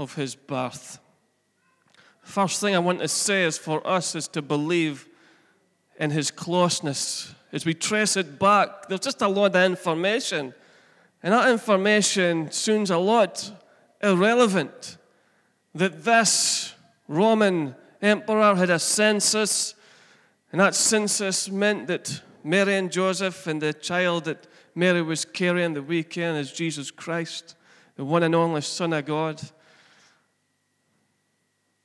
of his birth. First thing I want to say is for us is to believe in his closeness. As we trace it back, there's just a lot of information. And that information sounds a lot irrelevant. That this Roman emperor had a census, and that census meant that Mary and Joseph and the child that Mary was carrying the weekend is Jesus Christ, the one and only Son of God.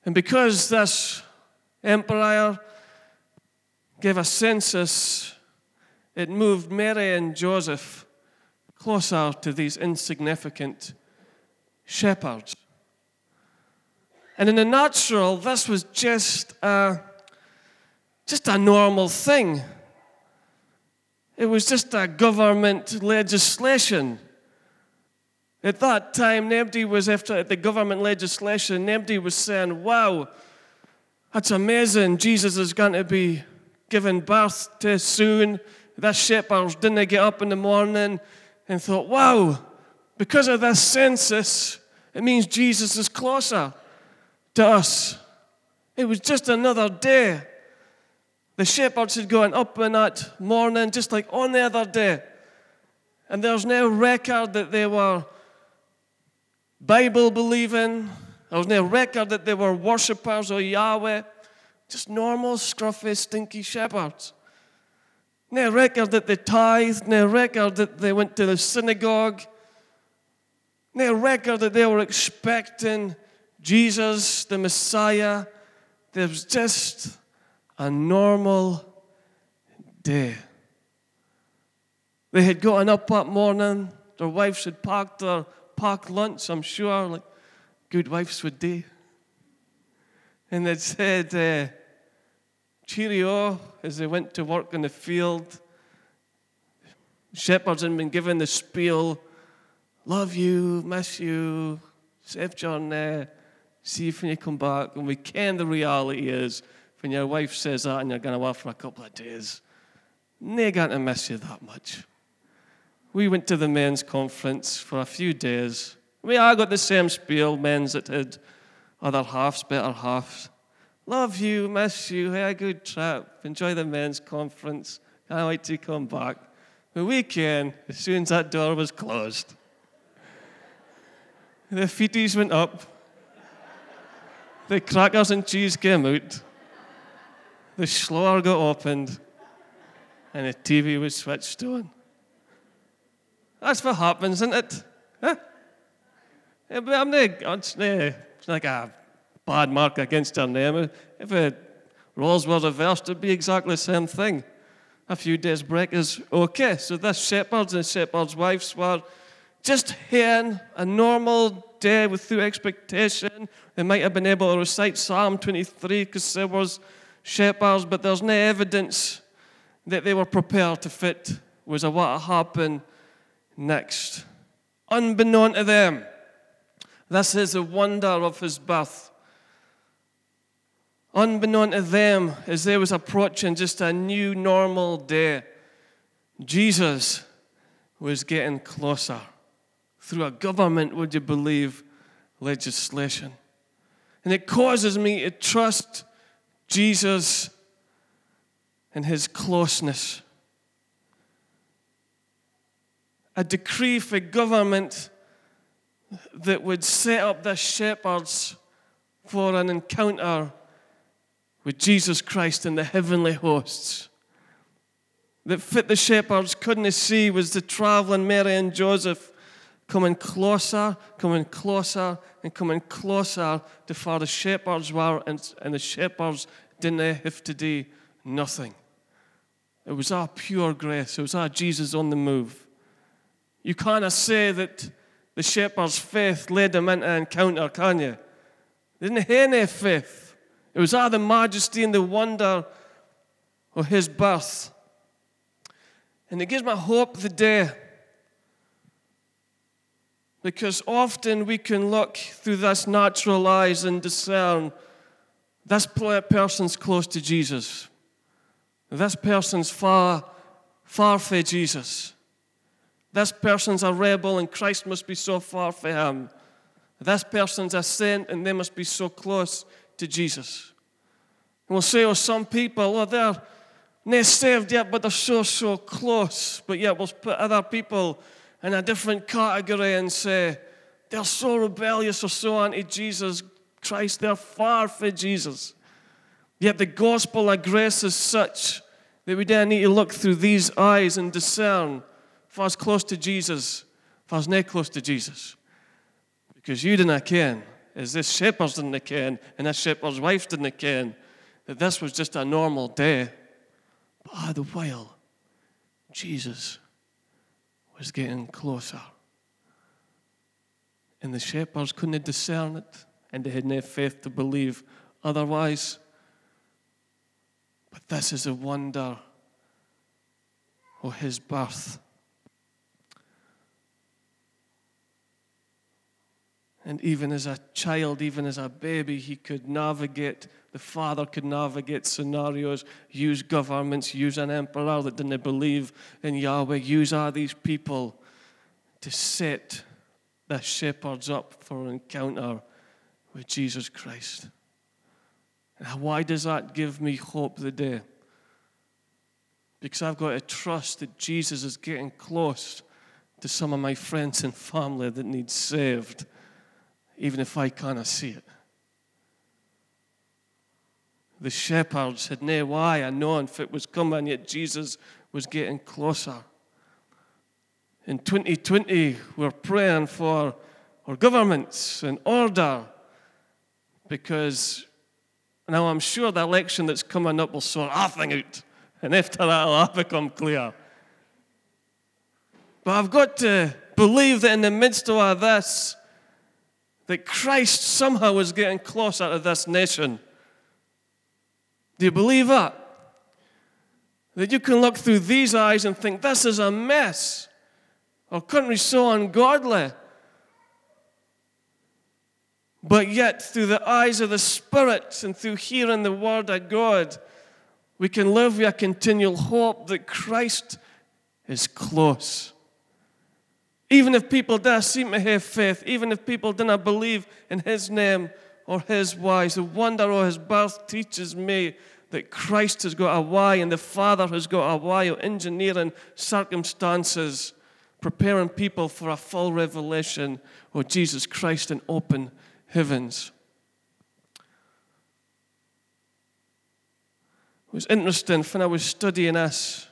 And because this empire gave a census, it moved Mary and Joseph closer to these insignificant shepherds. And in the natural, this was just a, just a normal thing. It was just a government legislation. At that time, nobody was after the government legislation, nobody was saying, wow, that's amazing. Jesus is going to be given birth to soon. The shepherds didn't get up in the morning and thought, wow, because of this census, it means Jesus is closer to us. It was just another day. The shepherds had gone up in that morning, just like on the other day. And there's no record that they were Bible believing. There was no record that they were worshippers of Yahweh. Just normal, scruffy, stinky shepherds. No record that they tithed, no record that they went to the synagogue, no record that they were expecting Jesus, the Messiah. There was just a normal day. They had gotten up that morning, their wives had packed their packed lunch, I'm sure, like good wives would do. And they'd said, uh, cheerio, as they went to work in the field. Shepherds had been given the spiel love you, miss you, safe journey, see if when you come back. And we can the reality is when your wife says that and you're going to work for a couple of days, they're going to miss you that much. We went to the men's conference for a few days. We all got the same spiel, men's that had other halves, better halves. Love you, miss you, had a good trip, enjoy the men's conference, can't wait to come back. The weekend, as soon as that door was closed, the feeties went up, the crackers and cheese came out, the slaughter got opened, and the TV was switched on. That's what happens, isn't it? Huh? I'm not, it's, like a bad mark against her name. If it, roles were reversed, it'd be exactly the same thing. A few days break is okay. So this shepherds and shepherds' wives were just having a normal day with through expectation. They might have been able to recite Psalm 23 because there was shepherds, but there's no evidence that they were prepared to fit was what happened next. Unbeknown to them, this is the wonder of his birth unbeknown to them, as they was approaching just a new normal day, Jesus was getting closer through a government, would you believe, legislation. And it causes me to trust Jesus and his closeness. A decree for government that would set up the shepherds for an encounter with Jesus Christ and the heavenly hosts. That fit the shepherds couldn't see was the traveling Mary and Joseph coming closer, coming closer, and coming closer to where the shepherds were, and, and the shepherds didn't have to do nothing. It was our pure grace. It was our Jesus on the move. You cannot say that the shepherd's faith led him into encounter, can you? They didn't have any faith. It was all the majesty and the wonder of his birth. And it gives me hope the day. Because often we can look through this natural eyes and discern this person's close to Jesus. This person's far, far from Jesus. This person's a rebel and Christ must be so far from him. This person's a saint and they must be so close to Jesus. And we'll say, oh, some people, oh, they're not saved yet, but they're so, so close. But yet we'll put other people in a different category and say, they're so rebellious or so anti Jesus Christ, they're far from Jesus. Yet the gospel of grace is such that we then need to look through these eyes and discern if I was close to Jesus, if I was not close to Jesus. Because you didn't ken, as this shepherds didn't ken, and this shepherd's wife didn't ken, that this was just a normal day. But the while, Jesus was getting closer. And the shepherds couldn't discern it, and they had no faith to believe otherwise. But this is a wonder of his birth. And even as a child, even as a baby, he could navigate, the father could navigate scenarios, use governments, use an emperor that didn't believe in Yahweh, use all these people to set the shepherds up for an encounter with Jesus Christ. And why does that give me hope today? Because I've got to trust that Jesus is getting close to some of my friends and family that need saved, even if I cannot see it. The shepherds had no why of knowing if it was coming, yet Jesus was getting closer. In 2020, we're praying for our governments and order because now, I'm sure the election that's coming up will sort everything out, and after that, it'll become clear. But I've got to believe that in the midst of all this, that Christ somehow is getting closer to this nation. Do you believe that? That you can look through these eyes and think, this is a mess. Our country's so ungodly. But yet, through the eyes of the Spirit and through hearing the Word of God, we can live with a continual hope that Christ is close. Even if people don't seem to have faith, even if people do not believe in His name or His ways, the wonder of His birth teaches me that Christ has got a way and the Father has got a way of engineering circumstances, preparing people for a full revelation of Jesus Christ and open heavens. It was interesting when I was studying this,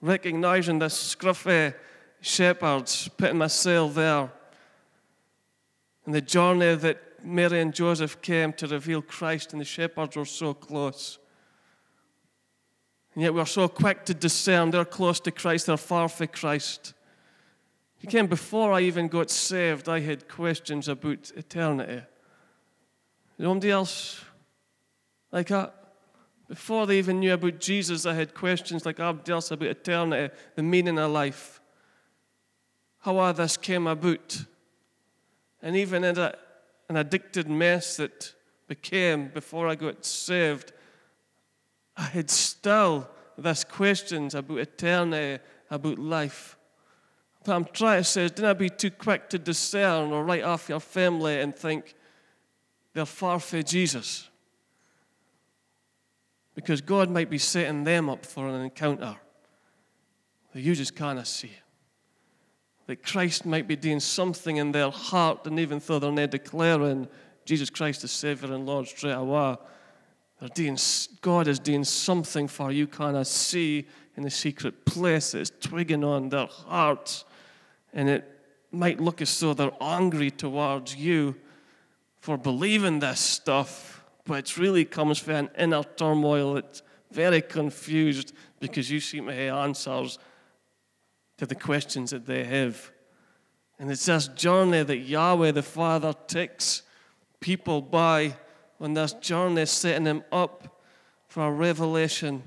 recognizing this scruffy shepherds, putting myself there, and the journey that Mary and Joseph came to reveal Christ, and the shepherds were so close. And yet we're so quick to discern they're close to Christ, they're far from Christ. You came before I even got saved, I had questions about eternity. Nobody else like that? Before they even knew about Jesus, I had questions like everybody else about eternity, the meaning of life, how all this came about. And even in a, an addicted mess that became before I got saved, I had still these questions about eternity, about life. But I'm trying to say, do not be too quick to discern or write off your family and think they're far from Jesus. Because God might be setting them up for an encounter that you just can't see. That Christ might be doing something in their heart, and even though they're not declaring Jesus Christ as Savior and Lord straight away, they're doing, God is doing something for you cannot see in the secret place. It's twigging on their hearts and it might look as though they're angry towards you for believing this stuff, but it really comes from an inner turmoil that's very confused because you seem to have answers to the questions that they have. And it's this journey that Yahweh the Father takes people by on this journey, setting them up for a revelation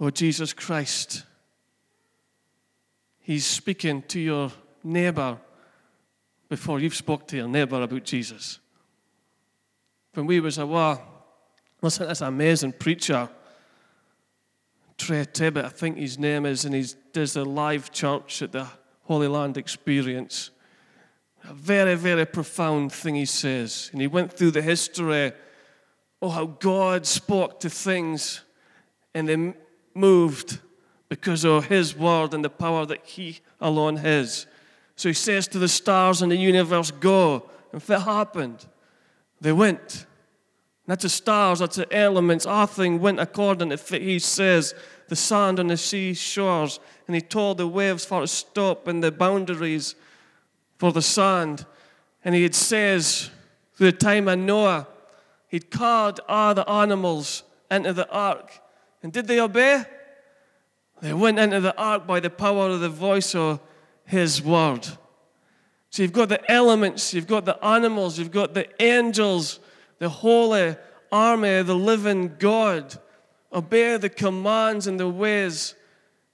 Oh, Jesus Christ. He's speaking to your neighbor before you've spoke to your neighbor about Jesus. When we was away, listen to this amazing preacher, Trey Tibbet, I think his name is, and he does a live church at the Holy Land Experience. A very, very profound thing he says. And he went through the history of how God spoke to things and they moved because of his word and the power that he alone has. So he says to the stars in the universe, Go. And if it happened, they went. Not to stars, that's to elements. Everything went according to what he says. The sand on the seashores. And he told the waves for to stop and the boundaries for the sand. And he says, through the time of Noah, he'd called all the animals into the ark. And did they obey? They went into the ark by the power of the voice of his word. So you've got the elements, you've got the animals, you've got the angels, the holy army of the living God. Obey the commands and the ways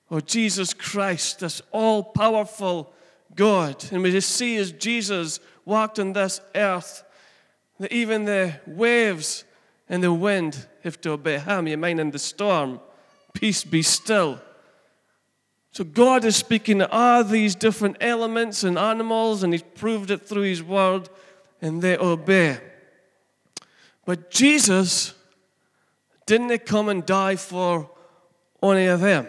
of Jesus Christ, this all powerful God. And we just see as Jesus walked on this earth that even the waves and the wind have to obey him. You mind in the storm, peace be still. So God is speaking to all these different elements and animals, and He's proved it through His word, and they obey. But Jesus didn't come and die for any of them.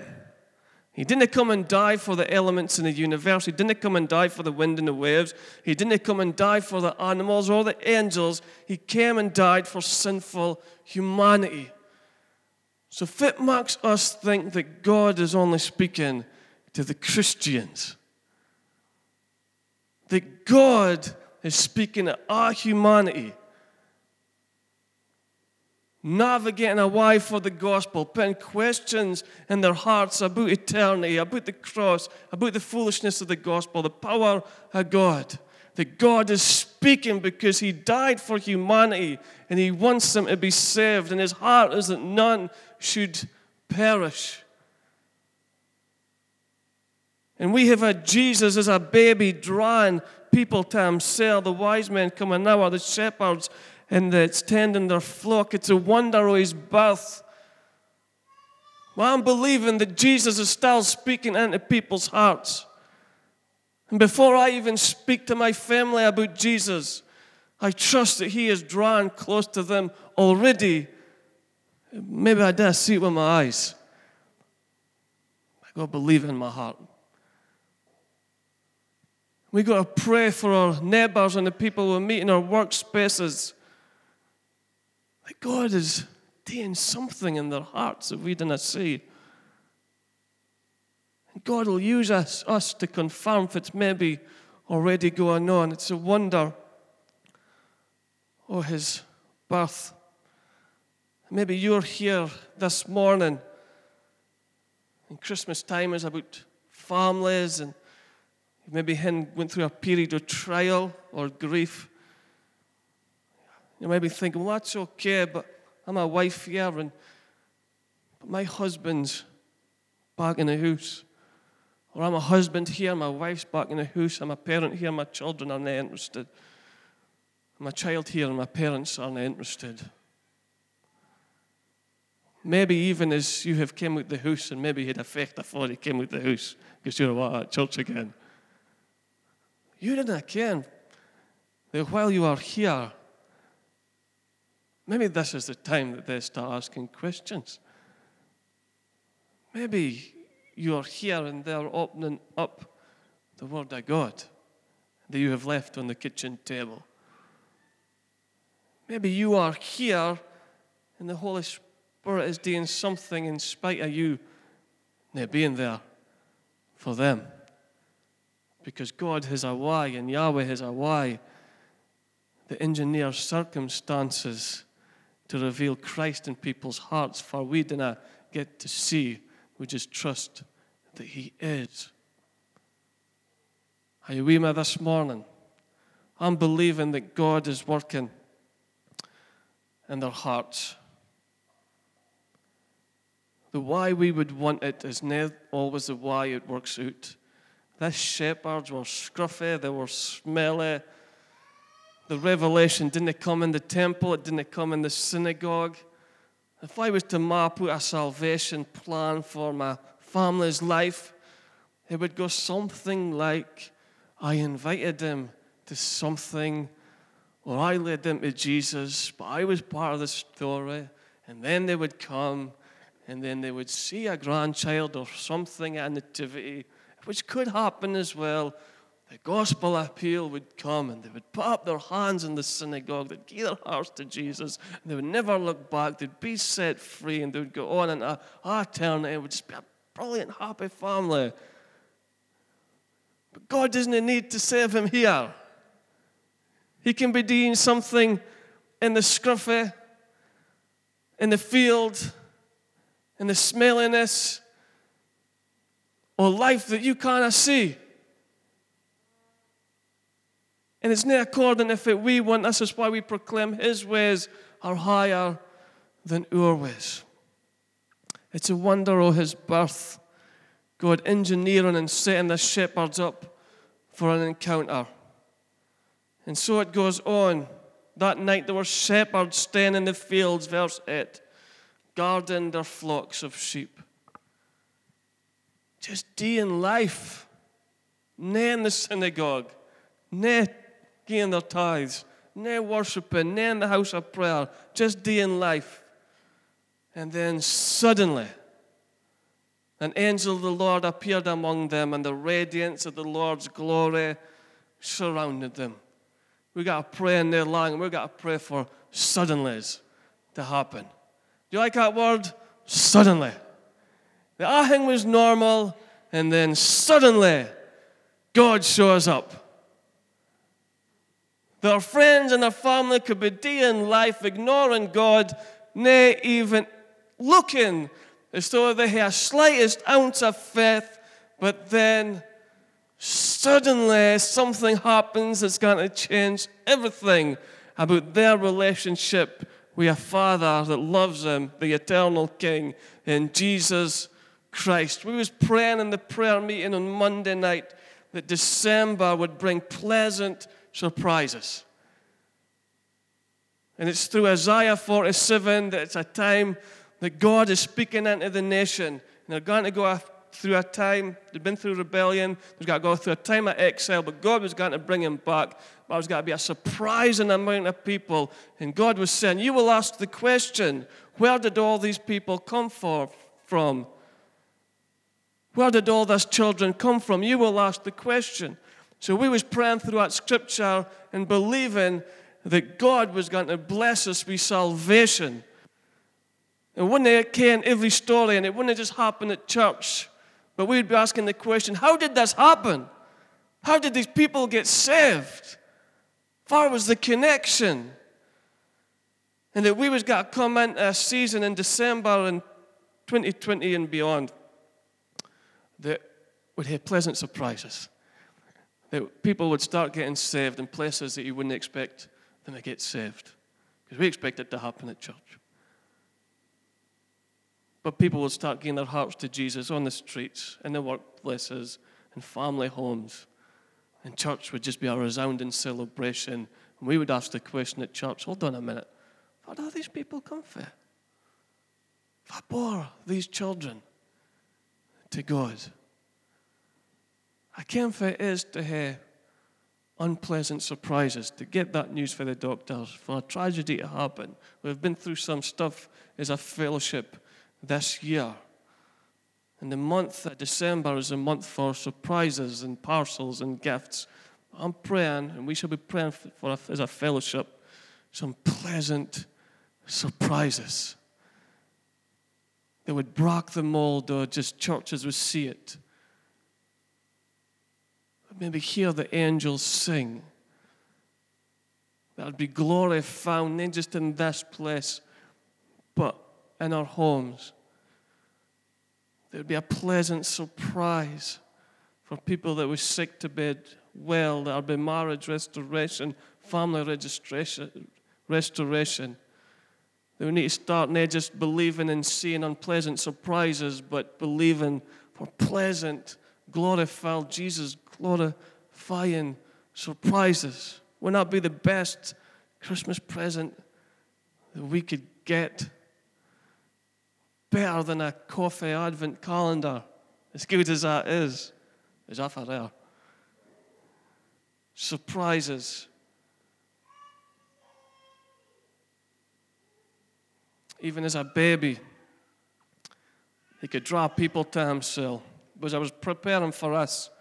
He didn't come and die for the elements in the universe. He didn't come and die for the wind and the waves. He didn't come and die for the animals or the angels. He came and died for sinful humanity. So it makes us think that God is only speaking to the Christians. That God is speaking to our humanity navigating away for the gospel, putting questions in their hearts about eternity, about the cross, about the foolishness of the gospel, the power of God. That God is speaking because He died for humanity and He wants them to be saved, and His heart is that none should perish. And we have had Jesus as a baby drawing people to Himself. The wise men coming now are the shepherds and that's tending their flock. It's a wonder of his birth. Well, I'm believing that Jesus is still speaking into people's hearts. And before I even speak to my family about Jesus, I trust that He is drawing close to them already. Maybe I dare see it with my eyes. I got to believe in my heart. We got to pray for our neighbors and the people we meet in our workspaces. That God is doing something in their hearts that we didn't see. And God will use us, us to confirm if it's maybe already going on. It's a wonder of His birth. Maybe you're here this morning, and Christmas time is about families, and maybe he went through a period of trial or grief. You may be thinking, well, that's okay, but I'm a wife here, and but my husband's back in the house. Or I'm a husband here, my wife's back in the house. I'm a parent here, my children are not interested. I'm a child here, and my parents are not interested. Maybe even as you have came out the house, and maybe had effect before you came out the house, because you're at church again. You didn't care that while you are here, Maybe this is the time that they start asking questions. Maybe you're here and they're opening up the Word of God that you have left on the kitchen table. Maybe you are here and the Holy Spirit is doing something in spite of you not being there for them. Because God has a way and Yahweh has a way that engineers circumstances to reveal Christ in people's hearts, for we do not get to see, we just trust that He is. Are you with me this morning? I'm believing that God is working in their hearts. The why we would want it is not always the why it works out. These shepherds were scruffy, they were smelly, the revelation didn't come in the temple, it didn't come in the synagogue. If I was to map out a salvation plan for my family's life, it would go something like I invited them to something, or I led them to Jesus, but I was part of the story. And then they would come, and then they would see a grandchild or something at nativity, which could happen as well. The gospel appeal would come, and they would put up their hands in the synagogue, they'd give their hearts to Jesus, and they would never look back, they'd be set free, and they would go on into eternity. It would just be a brilliant, happy family. But God doesn't need to save him here. He can be doing something in the scruffy, in the field, in the smelliness, or life that you cannot see. And it's not according if it we want. This is why we proclaim His ways are higher than our ways. It's a wonder of His birth. God engineering and setting the shepherds up for an encounter. And so it goes on. That night there were shepherds staying in the fields, verse 8, guarding their flocks of sheep. Just day in life, nay in the synagogue, nay giving their tithes, nay worshipping, nay in the house of prayer, just day in life. And then suddenly, an angel of the Lord appeared among them, and the radiance of the Lord's glory surrounded them. We got to pray in their language. We got to pray for suddenlies to happen. Do you like that word? Suddenly. The ahing was normal, and then suddenly God shows up. Their friends and their family could be doing life, ignoring God, nay, even looking as though they had slightest ounce of faith, but then suddenly something happens that's going to change everything about their relationship with a Father that loves them, the eternal King, in Jesus Christ. We was praying in the prayer meeting on Monday night that December would bring pleasant surprises. And it's through Isaiah 47 that it's a time that God is speaking into the nation. And they're going to go through a time, they've been through rebellion, they've got to go through a time of exile, but God was going to bring him back. But there's got to be a surprising amount of people. And God was saying, You will ask the question, where did all these people come for, from? Where did all these children come from? You will ask the question. So we was praying throughout scripture and believing that God was going to bless us with salvation. And wouldn't it came every story, and it wouldn't have just happen at church. But we'd be asking the question how did this happen? How did these people get saved? Far was the connection? And that we was going to come into a season in December in 2020 and beyond that would have pleasant surprises. That people would start getting saved in places that you wouldn't expect them to get saved. Because we expect it to happen at church. But people would start giving their hearts to Jesus on the streets, in the workplaces, in family homes. And church would just be a resounding celebration. And we would ask the question at church hold on a minute, where are these people come from? What bore these children to God? I came for it is to have unpleasant surprises, to get that news for the doctors, for a tragedy to happen. We've been through some stuff as a fellowship this year. And the month of December is a month for surprises and parcels and gifts. I'm praying, and we should be praying for, as a fellowship, some pleasant surprises that would break the mold or just churches would see it. Maybe hear the angels sing. Would be glory found not just in this place, but in our homes. There would be a pleasant surprise for people that were sick to bed well. There would be marriage restoration, family registration, restoration. They would need to start not just believing and seeing unpleasant surprises, but believing for pleasant, glorified Jesus, glorifying surprises. Would not be the best Christmas present that we could get better than a coffee advent calendar, as good as that is. Is that for there? surprises. Even as a baby, he could draw people to himself. Because I was preparing for us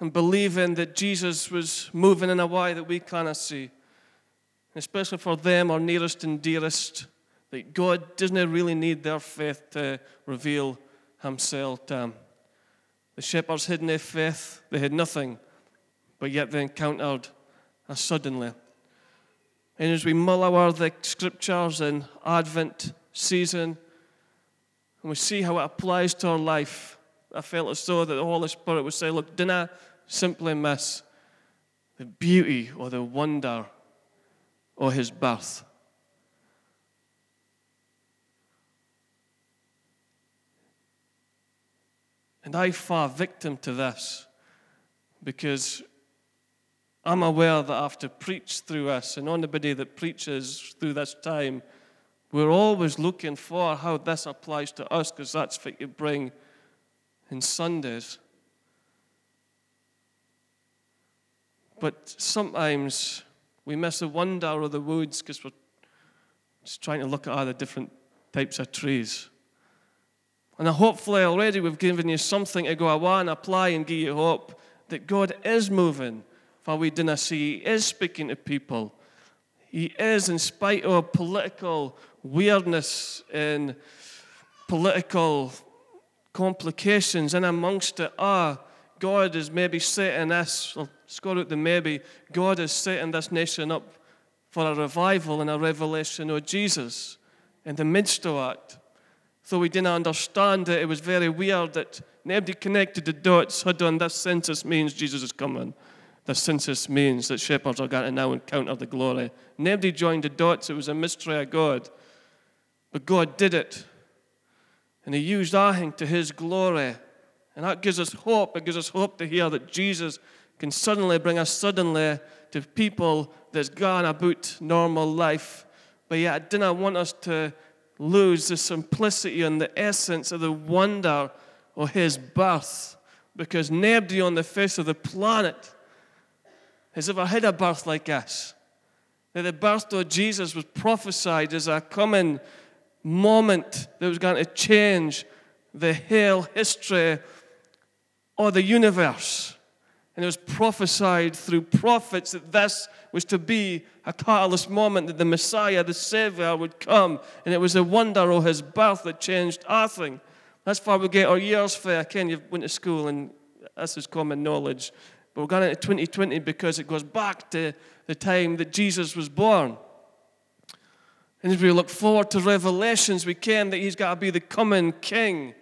and believing that Jesus was moving in a way that we cannot see, especially for them, our nearest and dearest, that God doesn't really need their faith to reveal himself to them. The shepherds in their faith, they had nothing, but yet they encountered us suddenly. And as we mull over the scriptures in Advent season, and we see how it applies to our life, I felt as though that the Holy Spirit would say, Look, do not simply miss the beauty or the wonder of his birth. And I fall victim to this because I'm aware that after preach through us and anybody that preaches through this time, we're always looking for how this applies to us because that's what you bring in Sundays. But sometimes we miss the wonder of the woods because we're just trying to look at the different types of trees. And hopefully already we've given you something to go away and apply and give you hope that God is moving for we didn't see. He is speaking to people. He is, in spite of political weirdness and political complications, and amongst it, ah, God is maybe setting us, well, score out the maybe, God is setting this nation up for a revival and a revelation of Jesus in the midst of it. Though we didn't understand it, it was very weird that nobody connected the dots. Had done this census means Jesus is coming. The census means that shepherds are going to now encounter the glory. Nobody joined the dots. It was a mystery of God. But God did it. And He used our thing to His glory. And that gives us hope. It gives us hope to hear that Jesus can suddenly bring us suddenly to people that's gone about normal life. But yet, I didn't want us to lose the simplicity and the essence of the wonder of his birth because nobody on the face of the planet has ever had a birth like this. That the birth of Jesus was prophesied as a coming moment that was going to change the whole history of the universe. And it was prophesied through prophets that this was to be a catalyst moment that the Messiah, the Savior, would come. And it was a wonder of his birth that changed everything. That's why we get our years fair. Ken, you went to school, and this is common knowledge. But we're going into 2020 because it goes back to the time that Jesus was born. And as we look forward to Revelations, we can that he's got to be the coming king. It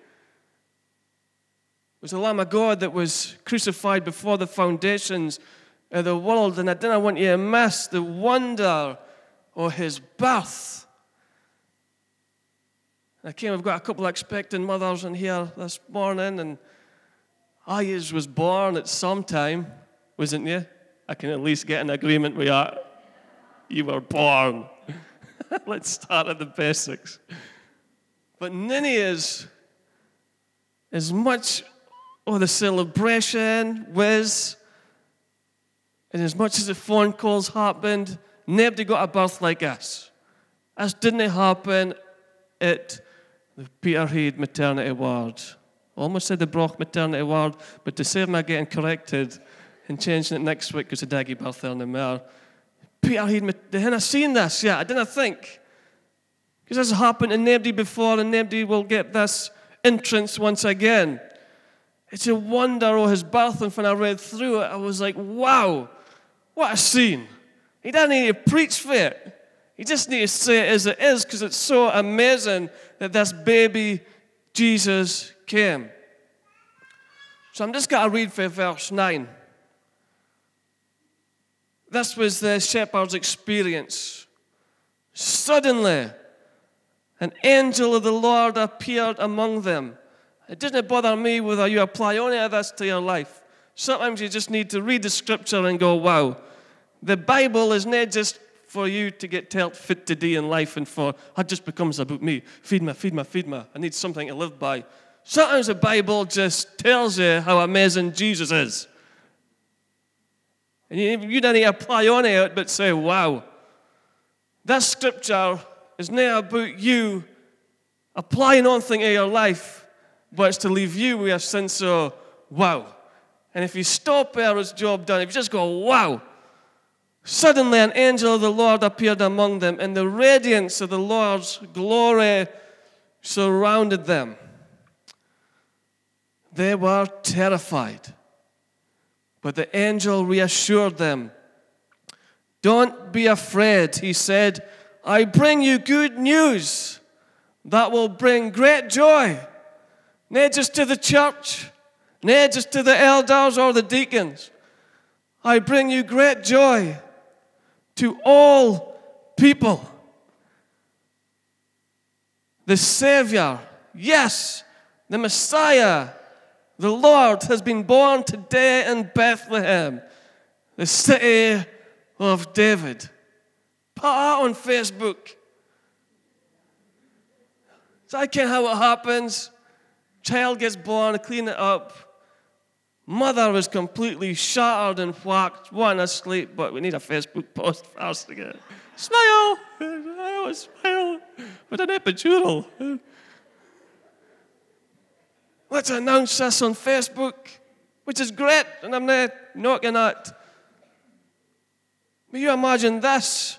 was the Lamb of God that was crucified before the foundations of the world. And I didn't want you to miss the wonder of his birth. Again, we've got a couple of mothers in here this morning, and Ayers was born at some time, wasn't you? I can at least get an agreement with that. You were born. Let's start at the basics. But Ninny is as much of the celebration was, and as much as the phone calls happened, nobody got a birth like us. This didn't happen at the Peterhead Maternity Ward. almost said the Broch Maternity Ward, but to save my getting corrected and changing it next week because the Daggy birth there in mayor. Peterhead, they hadn't seen this yet. I didn't think. Because this has happened to nobody before, and nobody will get this entrance once again. It's a wonder of his birth, and when I read through it, I was like, wow, what a scene. He doesn't need to preach for it. He just needs to say it as it is because it's so amazing that this baby Jesus came. So I'm just going to read for verse 9. This was the shepherd's experience. Suddenly, an angel of the Lord appeared among them it doesn't bother me whether you apply any of this to your life. Sometimes you just need to read the scripture and go, wow. The Bible is not just for you to get told fit today in life and for, it just becomes about me. Feed me, feed me, feed me. I need something to live by. Sometimes the Bible just tells you how amazing Jesus is. And you, you didn't apply on it, but say, wow. that scripture is not about you applying on things in your life, but it's to leave you with a sense of wow. And if you stop there, it's job done. If you just go, wow. Suddenly, an angel of the Lord appeared among them, and the radiance of the Lord's glory surrounded them. They were terrified. But the angel reassured them. Don't be afraid, he said. I bring you good news that will bring great joy, not just to the church, not just to the elders or the deacons. I bring you great joy to all people. The Savior, yes, the Messiah, the Lord has been born today in Bethlehem, the city of David. Put that on Facebook. So I can't how it happens. Child gets born, clean it up. Mother was completely shattered and whacked, one asleep, but we need a Facebook post fast again. Smile! I smile with an epidural. Let's announce this on Facebook, which is great, and I'm not knocking that. But you imagine this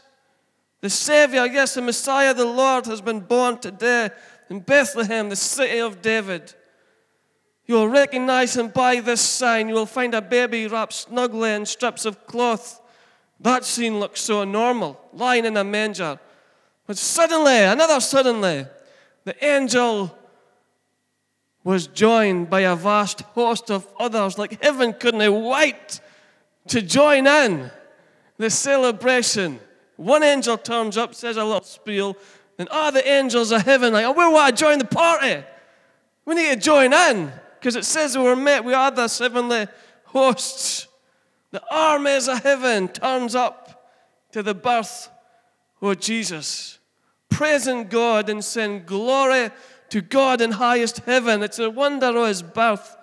the Savior, yes, the Messiah, the Lord, has been born today in Bethlehem, the city of David. You'll recognize him by this sign. You will find a baby wrapped snugly in strips of cloth. That scene looks so normal, lying in a manger. But suddenly, another suddenly, the angel was joined by a vast host of others, like heaven couldn't wait to join in the celebration. One angel turns up, says a little spiel, and all the angels of heaven, like, oh, we want to join the party. We need to join in, because it says we were met with other heavenly hosts. The armies of heaven turns up to the birth of Jesus, praising God and saying, Glory to God in highest heaven. It's a wonder of his birth.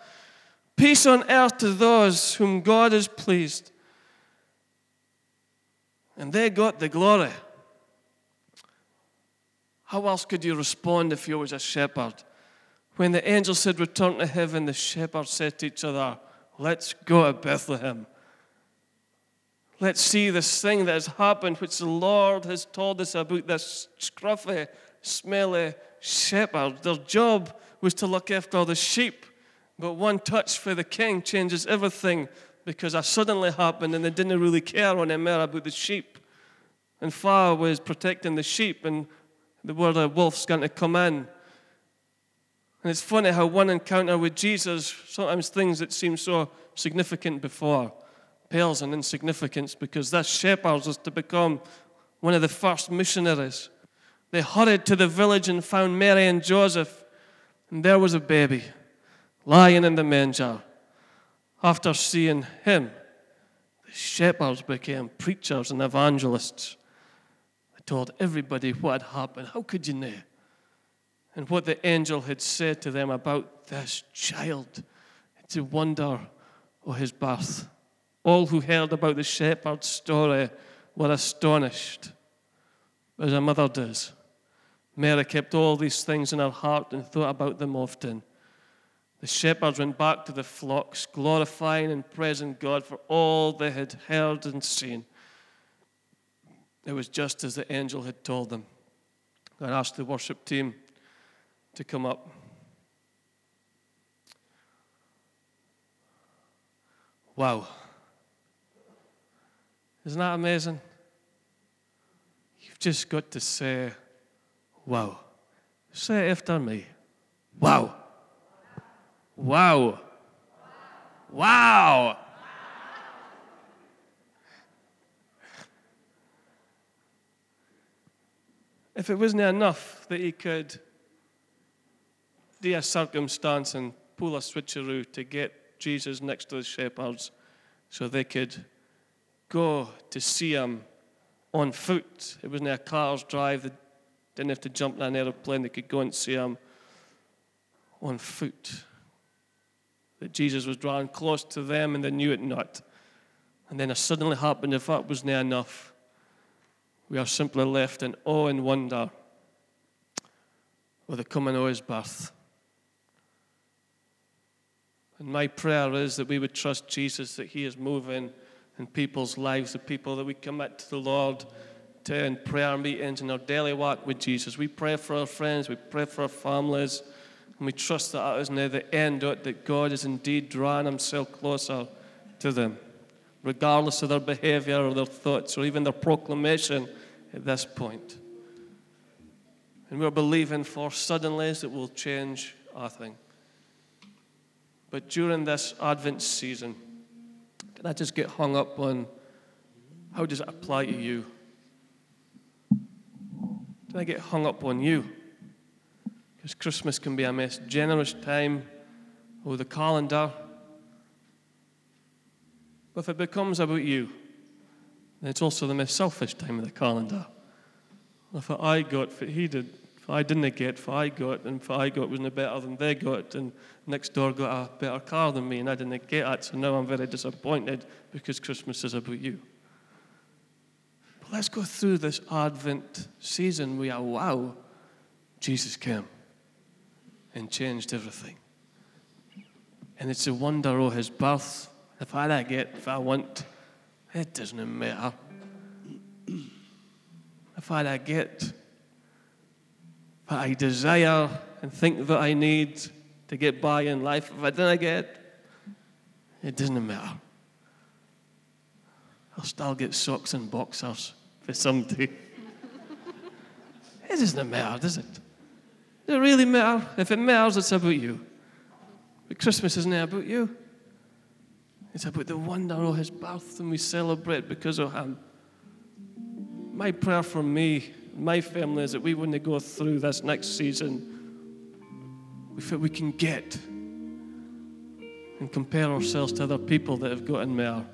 Peace on earth to those whom God is pleased and they got the glory. How else could you respond if you was a shepherd? When the angel said, Return to heaven, the shepherds said to each other, Let's go to Bethlehem. Let's see this thing that has happened, which the Lord has told us about this scruffy, smelly shepherd. Uh, Their job was to look after the sheep, but one touch for the king changes everything because that suddenly happened and they didn't really care anymore about the sheep. And Pharaoh was protecting the sheep, and the word of wolf's going to come in. And it's funny how one encounter with Jesus, sometimes things that seem so significant before, pales in insignificance because this shepherd was to become one of the first missionaries. They hurried to the village and found Mary and Joseph, and there was a baby lying in the manger. After seeing him, the shepherds became preachers and evangelists. They told everybody what had happened. How could you know? And what the angel had said to them about this child. It's a wonder of his birth. All who heard about the shepherd's story were astonished, as a mother does. Mary kept all these things in her heart and thought about them often. The shepherds went back to the flocks, glorifying and praising God for all they had heard and seen. It was just as the angel had told them. I asked the worship team to come up. Wow. Isn't that amazing? You've just got to say, wow. Say after me. Wow. Wow. Wow. If it wasn't enough that he could do a circumstance and pull a switcheroo to get Jesus next to the shepherds so they could go to see him on foot. It wasn't a car's drive, they didn't have to jump in an aeroplane, they could go and see him on foot that Jesus was drawing close to them and they knew it not. And then it suddenly happened, if that was not enough, we are simply left in awe and wonder with the coming of his birth. And my prayer is that we would trust Jesus, that he is moving in people's lives, the people that we commit to the Lord in prayer meetings and our daily walk with Jesus. We pray for our friends, we pray for our families, and we trust that that is near the end of it, that God is indeed drawing himself closer to them, regardless of their behavior or their thoughts or even their proclamation at this point. And we're believing for suddenlies that will change our thing. But during this Advent season, can I just get hung up on how does it apply to you? Can I get hung up on you? Because Christmas can be a most generous time with the calendar. But if it becomes about you, then it's also the most selfish time of the calendar. If I got what he did, if I didn't get what I got, and if I got wasn't better than they got, and next door got a better car than me, and I didn't get it, so now I'm very disappointed because Christmas is about you. Let's go through this Advent season We are wow, Jesus came and changed everything. And it's a wonder of his birth. If I get, if I want, it doesn't matter. If I get what I desire and think that I need to get by in life, if I didn't get, it doesn't matter. I'll still get socks and boxers for someday. it doesn't matter, does it? Does it really matter? If it matters, it's about you. But Christmas isn't about you. It's about the wonder of his birth, and we celebrate because of him. My prayer for me, my family, is that we wouldn't go through this next season with what we can get and compare ourselves to other people that have gotten more.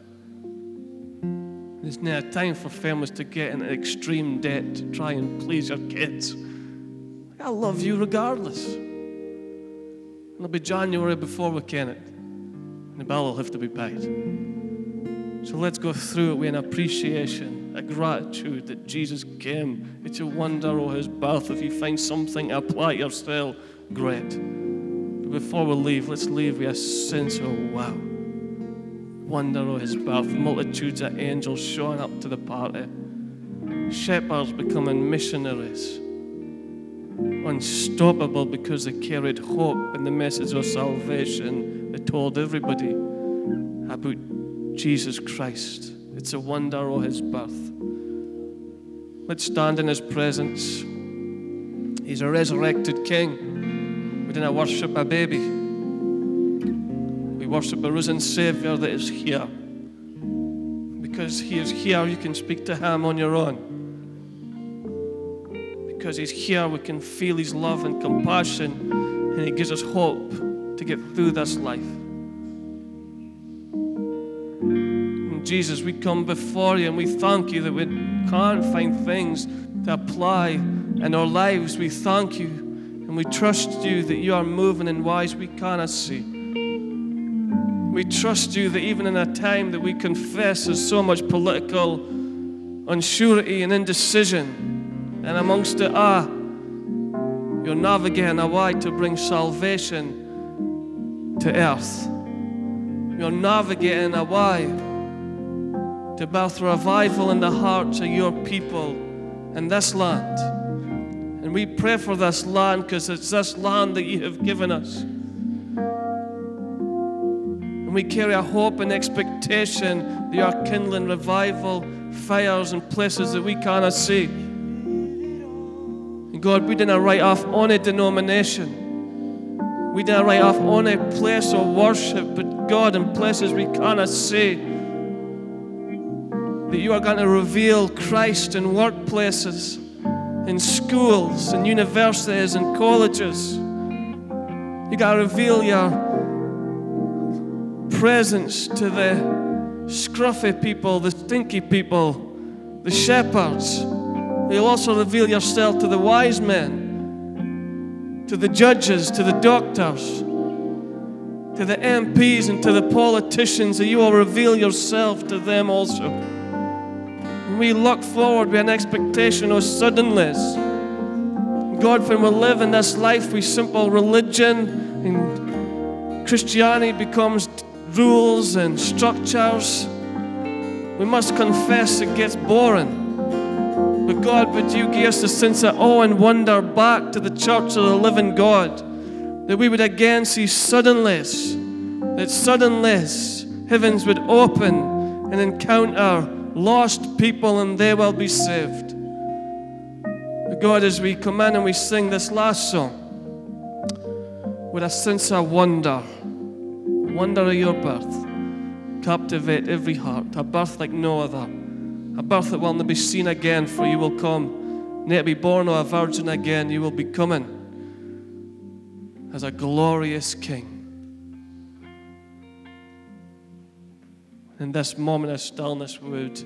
It's now time for families to get into extreme debt to try and please your kids. I love you regardless. It'll be January before we can it. And the bill will have to be paid. So let's go through it with an appreciation, a gratitude that Jesus came. It's a wonder oh, of his birth. If you find something to apply yourself, great. But before we leave, let's leave with a sense of wow wonder of his birth, multitudes of angels showing up to the party, shepherds becoming missionaries, unstoppable because they carried hope and the message of salvation. They told everybody about Jesus Christ. It's a wonder of his birth. Let's stand in his presence. He's a resurrected king. We didn't worship a baby worship a risen Savior that is here. Because He is here, you can speak to Him on your own. Because He's here, we can feel His love and compassion, and He gives us hope to get through this life. And Jesus, we come before you and we thank you that we can't find things to apply in our lives. We thank you and we trust you that you are moving in ways we cannot see. We trust you that even in a time that we confess there's so much political unsurety and indecision, and amongst it, ah, you're navigating a way to bring salvation to earth. You're navigating a way to birth revival in the hearts of your people in this land. And we pray for this land because it's this land that you have given us. And we carry a hope and expectation that you are kindling revival fires in places that we cannot see. And God, we didn't write off on a denomination. We didn't write off on a place of worship, but God, in places we cannot see, that you are going to reveal Christ in workplaces, in schools, in universities, and colleges. You got to reveal your presence to the scruffy people, the stinky people, the shepherds. You'll also reveal yourself to the wise men, to the judges, to the doctors. to the MPs and to the politicians, you will reveal yourself to them also. We look forward with an expectation of suddenness. God, when we live in this life with simple religion and Christianity becomes rules and structures, we must confess it gets boring. But God, would you give us a sense of awe and wonder back to the church of the living God? That we would again see suddenlies, that suddenlies, heavens would open and encounter lost people and they will be saved. But God, as we come in and we sing this last song, with a sense of wonder, wonder of your birth, captivate every heart, a birth like no other a birth that will not be seen again, for you will come. Nay, be born of a virgin again, you will be coming as a glorious King. In this moment of stillness, we would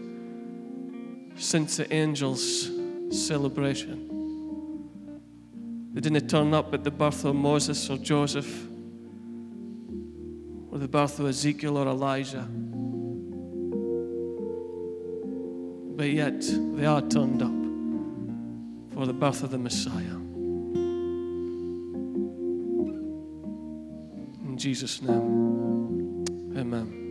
sense the angels' celebration. They didn't turn up at the birth of Moses or Joseph, or the birth of Ezekiel or Elijah. but yet they are turned up for the birth of the Messiah. In Jesus' name, amen.